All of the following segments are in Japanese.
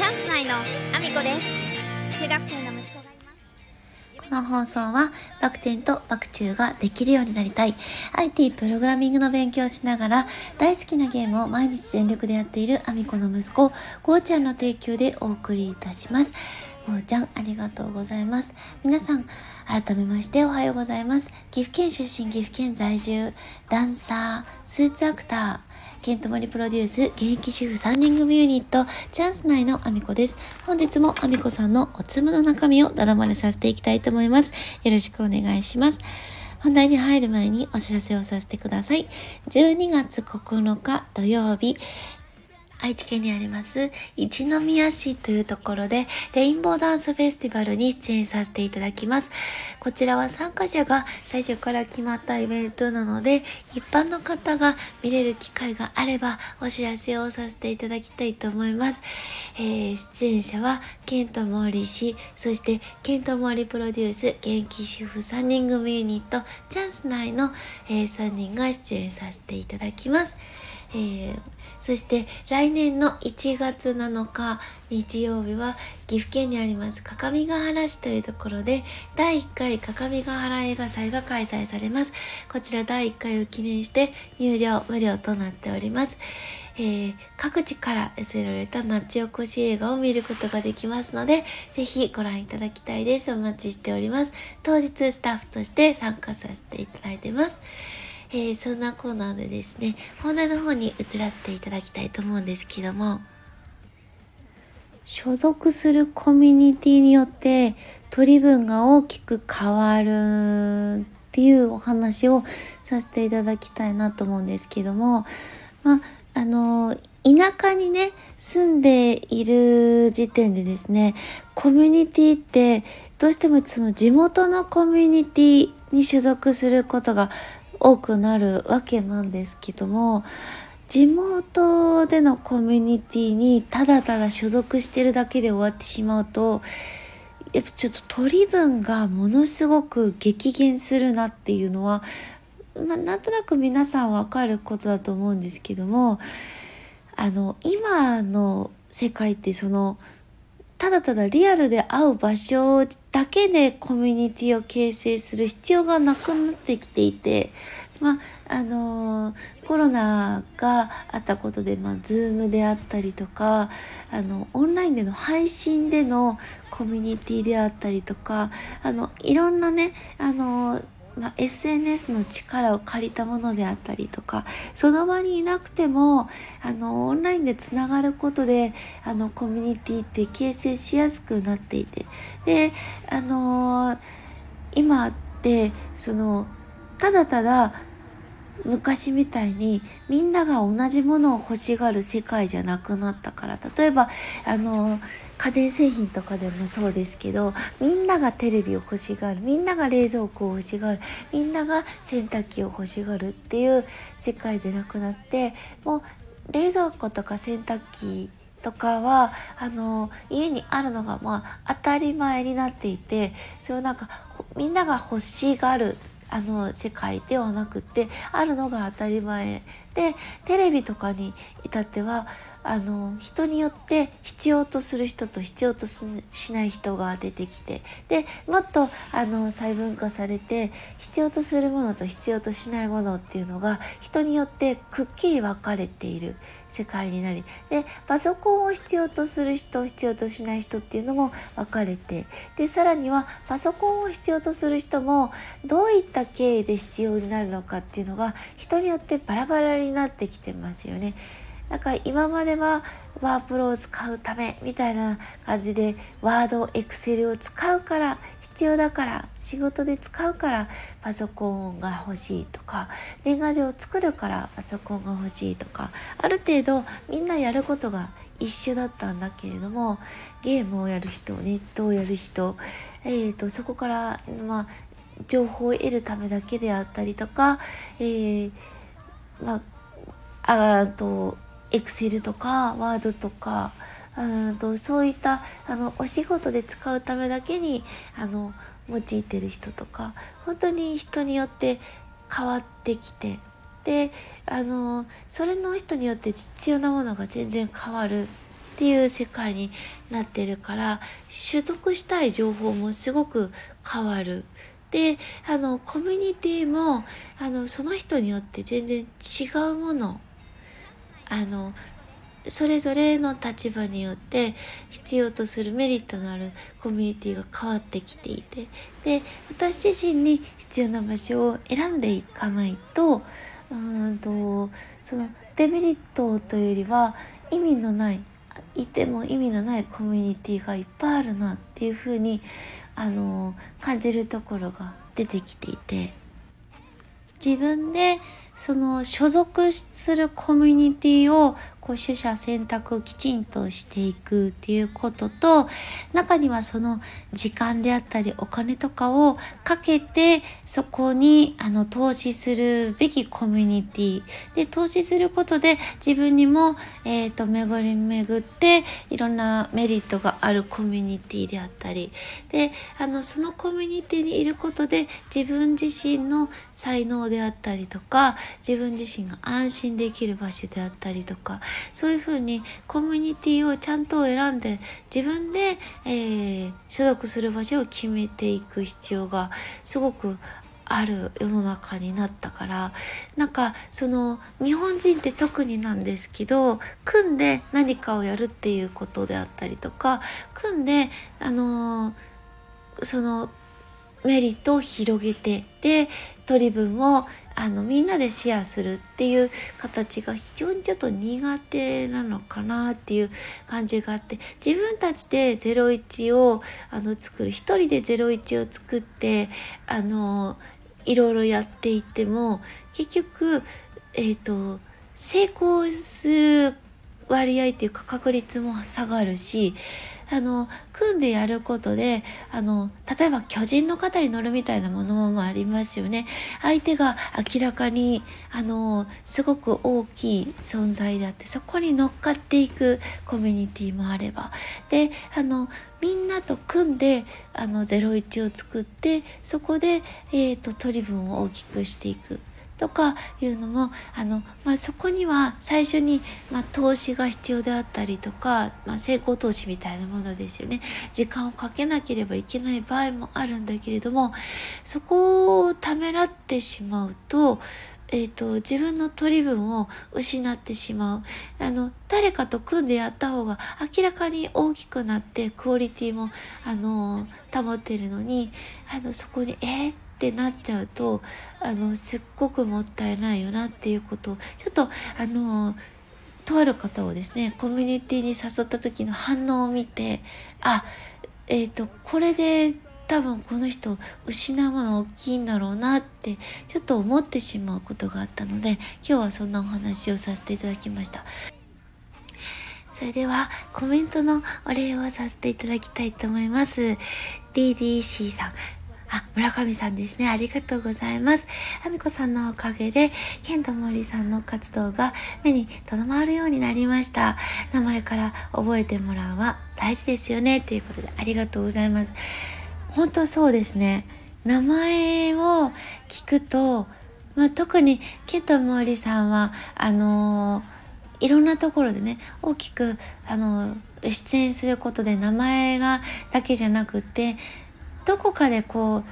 チャンス内のアミコです。中学生の息子がいます。この放送はバク転とバク宙ができるようになりたい。IT プログラミングの勉強をしながら大好きなゲームを毎日全力でやっているアミコの息子ゴーちゃんの提供でお送りいたします。ゴーちゃんありがとうございます。皆さん改めましておはようございます。岐阜県出身岐阜県在住ダンサースーツアクターケントモリプロデュース現役主婦3人組ユニットチャンス内のアミコです。本日もアミコさんのおつむの中身をだだ漏れさせていきたいと思います。よろしくお願いします。本題に入る前にお知らせをさせてください。12月9日土曜日、愛知県にあります一宮市というところでレインボーダンスフェスティバルに出演させていただきます。こちらは参加者が最初から決まったイベントなので一般の方が見れる機会があればお知らせをさせていただきたいと思います。えー、出演者はケントモーリー氏、そしてケントモーリープロデュース現役主婦3人組ユニットチャンス内の、えー、3人が出演させていただきます。えー、そして来年の1月7日日曜日は岐阜県にあります各務原市というところで第1回各務原映画祭が開催されます。こちら第1回を記念して入場無料となっております。えー、各地から寄せられた町おこし映画を見ることができますので、ぜひご覧いただきたいです。お待ちしております。当日スタッフとして参加させていただいてます。えー、そんなコーナーでですね、本題の方に移らせていただきたいと思うんですけども、所属するコミュニティによって取り分が大きく変わるっていうお話をさせていただきたいなと思うんですけども、まあ、あの、田舎にね、住んでいる時点でですね、コミュニティってどうしてもその地元のコミュニティに所属することが多くなるわけなんですけども地元でのコミュニティにただただ所属してるだけで終わってしまうとやっぱちょっと取り分がものすごく激減するなっていうのは、まあ、なんとなく皆さんわかることだと思うんですけどもあの今の世界ってそのただただリアルで会う場所だけでコミュニティを形成する必要がなくなってきていて、まあ、のー、コロナがあったことで、まあ、ズームであったりとか、あの、オンラインでの配信でのコミュニティであったりとか、あの、いろんなね、あのーまあ、SNS の力を借りたものであったりとかその場にいなくてもあのオンラインでつながることであのコミュニティって形成しやすくなっていてであのー、今ってそのただただ昔みたいにみんなが同じものを欲しがる世界じゃなくなったから例えばあの家電製品とかでもそうですけどみんながテレビを欲しがるみんなが冷蔵庫を欲しがるみんなが洗濯機を欲しがるっていう世界じゃなくなってもう冷蔵庫とか洗濯機とかはあの家にあるのがまあ当たり前になっていてそれなんかみんなが欲しがるあの世界ではなくてあるのが当たり前でテレビとかに至ってはあの人によって必要とする人と必要としない人が出てきてでもっとあの細分化されて必要とするものと必要としないものっていうのが人によってくっきり分かれている世界になりでパソコンを必要とする人必要としない人っていうのも分かれてでさらにはパソコンを必要とする人もどういった経緯で必要になるのかっていうのが人によってバラバラになってきてますよね。なんか今まではワープロを使うためみたいな感じでワード、エクセルを使うから必要だから仕事で使うからパソコンが欲しいとか年賀状を作るからパソコンが欲しいとかある程度みんなやることが一緒だったんだけれどもゲームをやる人ネットをやる人、えーと、そこから、まあ、情報を得るためだけであったりとか、えー、まああとエクセルとかワードとかうんとそういったあのお仕事で使うためだけにあの用いてる人とか本当に人によって変わってきてであのそれの人によって必要なものが全然変わるっていう世界になってるから取得したい情報もすごく変わる。であのコミュニティもあのその人によって全然違うものあのそれぞれの立場によって必要とするメリットのあるコミュニティが変わってきていてで私自身に必要な場所を選んでいかないとうんとそのデメリットというよりは意味のないいても意味のないコミュニティがいっぱいあるなっていうふうにあの感じるところが出てきていて自分でその所属するコミュニティをこう取捨選択きちんとしていくっていうことと中にはその時間であったりお金とかをかけてそこにあの投資するべきコミュニティで投資することで自分にも、えーと、巡り巡っていろんなメリットがあるコミュニティであったり。であのそのコミュニティにいることで自分自身の才能であったりとか自分自身が安心できる場所であったりとかそういうふうにコミュニティをちゃんと選んで自分で、えー、所属する場所を決めていく必要がすごくある世の中になったからなんかその日本人って特になんですけど組んで何かをやるっていうことであったりとか組んであのー、そのメリットを広げてで取り分をあのみんなでシェアするっていう形が非常にちょっと苦手なのかなっていう感じがあって自分たちで01をあの作る一人で01を作ってあのいろいろやっていっても結局えっ、ー、と成功する割合っていうか確率も下がるしあの組んでやることであの例えば巨人の肩に乗るみたいなものもありますよね。相手が明らかにあのすごく大きい存在であってそこに乗っかっていくコミュニティもあれば。であのみんなと組んであの01を作ってそこで、えーと取り分を大きくしていく。とかいうのもあの、まあ、そこには最初に、まあ、投資が必要であったりとか、まあ、成功投資みたいなものですよね。時間をかけなければいけない場合もあるんだけれどもそこをためらってしまうとえーと、自分の取り分を失ってしまう。あの誰かと組んでやった方が明らかに大きくなってクオリティもあの保ってるのにあのそこにえー、っってなっちゃうとあのすっごくもったいないよなっていうことをちょっとあのとある方をですねコミュニティに誘った時の反応を見てあえっ、ー、とこれで多分この人失うもの大きいんだろうなってちょっと思ってしまうことがあったので今日はそんなお話をさせていただきました。それではコメントのお礼をさせていただきたいと思います。DDC さん、あ、村上さんですね。ありがとうございます。あみこさんのおかげで、ケントモリさんの活動が目にとどまるようになりました。名前から覚えてもらうは大事ですよね。ということで、ありがとうございます。本当そうですね。名前を聞くと、まあ、特にケントモリさんは、あのー、いろんなところでね、大きく、あのー、出演することで名前がだけじゃなくてどこかでこ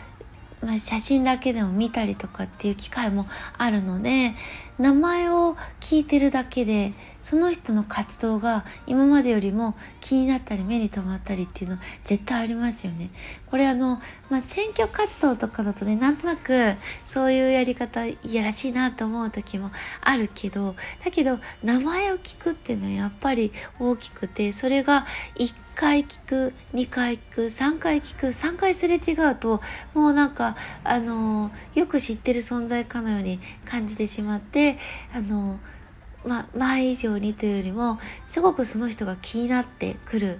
う、まあ、写真だけでも見たりとかっていう機会もあるので名前を聞いてるだけでその人の活動が今までよりも気になったり目に留まったりっていうの絶対ありますよね。これあの、まあ、選挙活動とかだとねなんとなくそういうやり方いやらしいなと思う時もあるけどだけど名前を聞くっていうのはやっぱり大きくてそれが1回聞く2回聞く3回聞く3回すれ違うともうなんかあのよく知ってる存在かのように感じてしまってあのまあ、前以上にというよりもすごくその人が気になってくるっ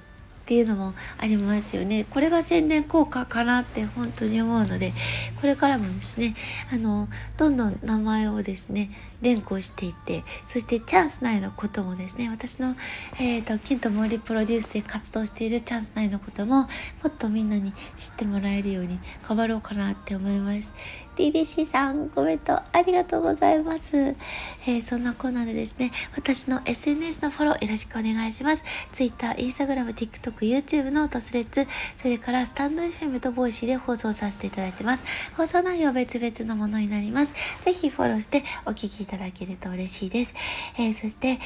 ていうのもありますよね。これが宣伝効果かなって本当に思うのでこれからもですねあのどんどん名前をですね連呼していてそしてチャンス内のこともですね私の、えーと、ケントモーリプロデュースで活動しているチャンス内のことももっとみんなに知ってもらえるように頑張ろうかなって思います。DBC さんコメントありがとうございます、えー、そんなコーナーでですね私の SNS のフォローよろしくお願いします。Twitter、Instagram、TikTok、YouTube のトスレッツそれからスタンド FM とボイシーで放送させていただいてます。放送内容別々のものになります。ぜひフォローしてお聞きいただけると嬉しいです、えー、そして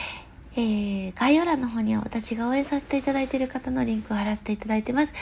えー、概要欄の方には私が応援させていただいている方のリンクを貼らせていただいてます。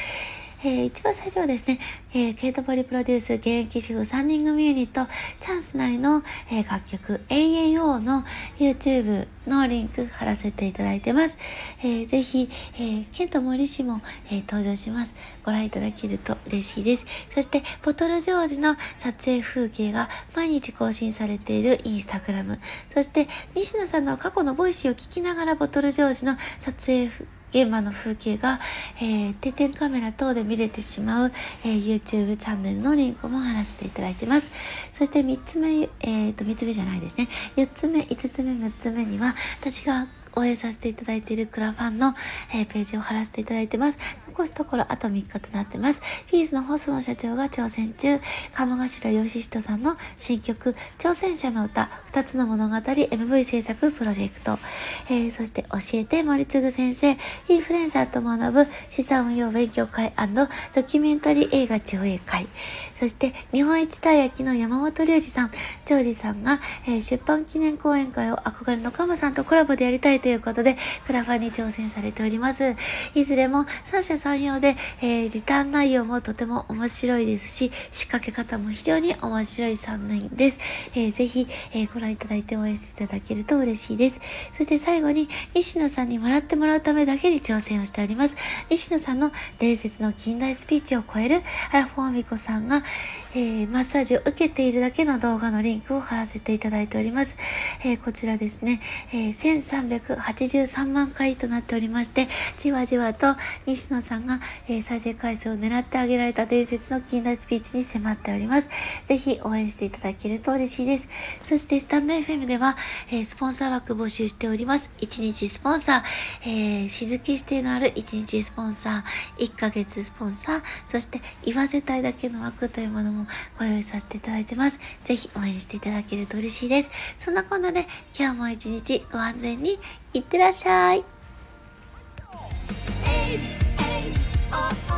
えー、一番最初はですね、えー、ケイト・ポリプロデュース現役主婦3人組ユニット、チャンス内の、えー、楽曲 AAO の YouTube のリンク貼らせていただいてます。えー、ぜひ、えー、ケント・モリ氏も、えー、登場します。ご覧いただけると嬉しいです。そして、ボトルジョージの撮影風景が毎日更新されているインスタグラム。そして、西野さんの過去の Voicy を聞きながらボトルジョージの撮影風景現場の風景が、えー、定点カメラ等で見れてしまう、えー、YouTube チャンネルのリンクも貼らせていただいてます。そして3つ目、え、ー、と、3つ目じゃないですね。4つ目、5つ目、6つ目には、私が応援させていただいているクラファンの、えー、ページを貼らせていただいてます。残すところあと3日となってます。ピースの細野社長が挑戦中、鴨頭義人さんの新曲、挑戦者の歌、2つの物語 MV 制作プロジェクト、えー、そして教えて森次先生、インフルエンサーと学ぶ。資産運用勉強会ドキュメンタリー映画上映会、そして日本一大焼きの山本龍二さん、長次さんが、えー、出版記念講演会を憧れのカマさんとコラボでやりたいということで、クラファンに挑戦されております。いずれも3社3寛容で、えー、リターン内容もとても面白いですし、仕掛け方も非常に面白い3年です。えー、ぜひ、えー、ご覧いただいて応援していただけると嬉しいです。そして最後に、西野さんに笑ってもらうためだけに挑戦をしております。西野さんの伝説の近代スピーチを超える、アラフォーミコさんが、えマッサージを受けているだけの動画のリンクを貼らせていただいております。えこちらですね、え1383万回となっておりまして、じわじわと西野さんが、えー、再生回数を狙ってあげられた伝説の近代スピーチに迫っております。ぜひ応援していただけると嬉しいです。そしてスタンド FM では、えー、スポンサー枠募集しております。1日スポンサー、えー、日付指定のある1日スポンサー、1ヶ月スポンサー、そして言わせたいだけの枠というものももご用意させていただいてます。ぜひ応援していただけると嬉しいです。そんなこんなで今日も一日ご安全にいってらっしゃい。oh. oh.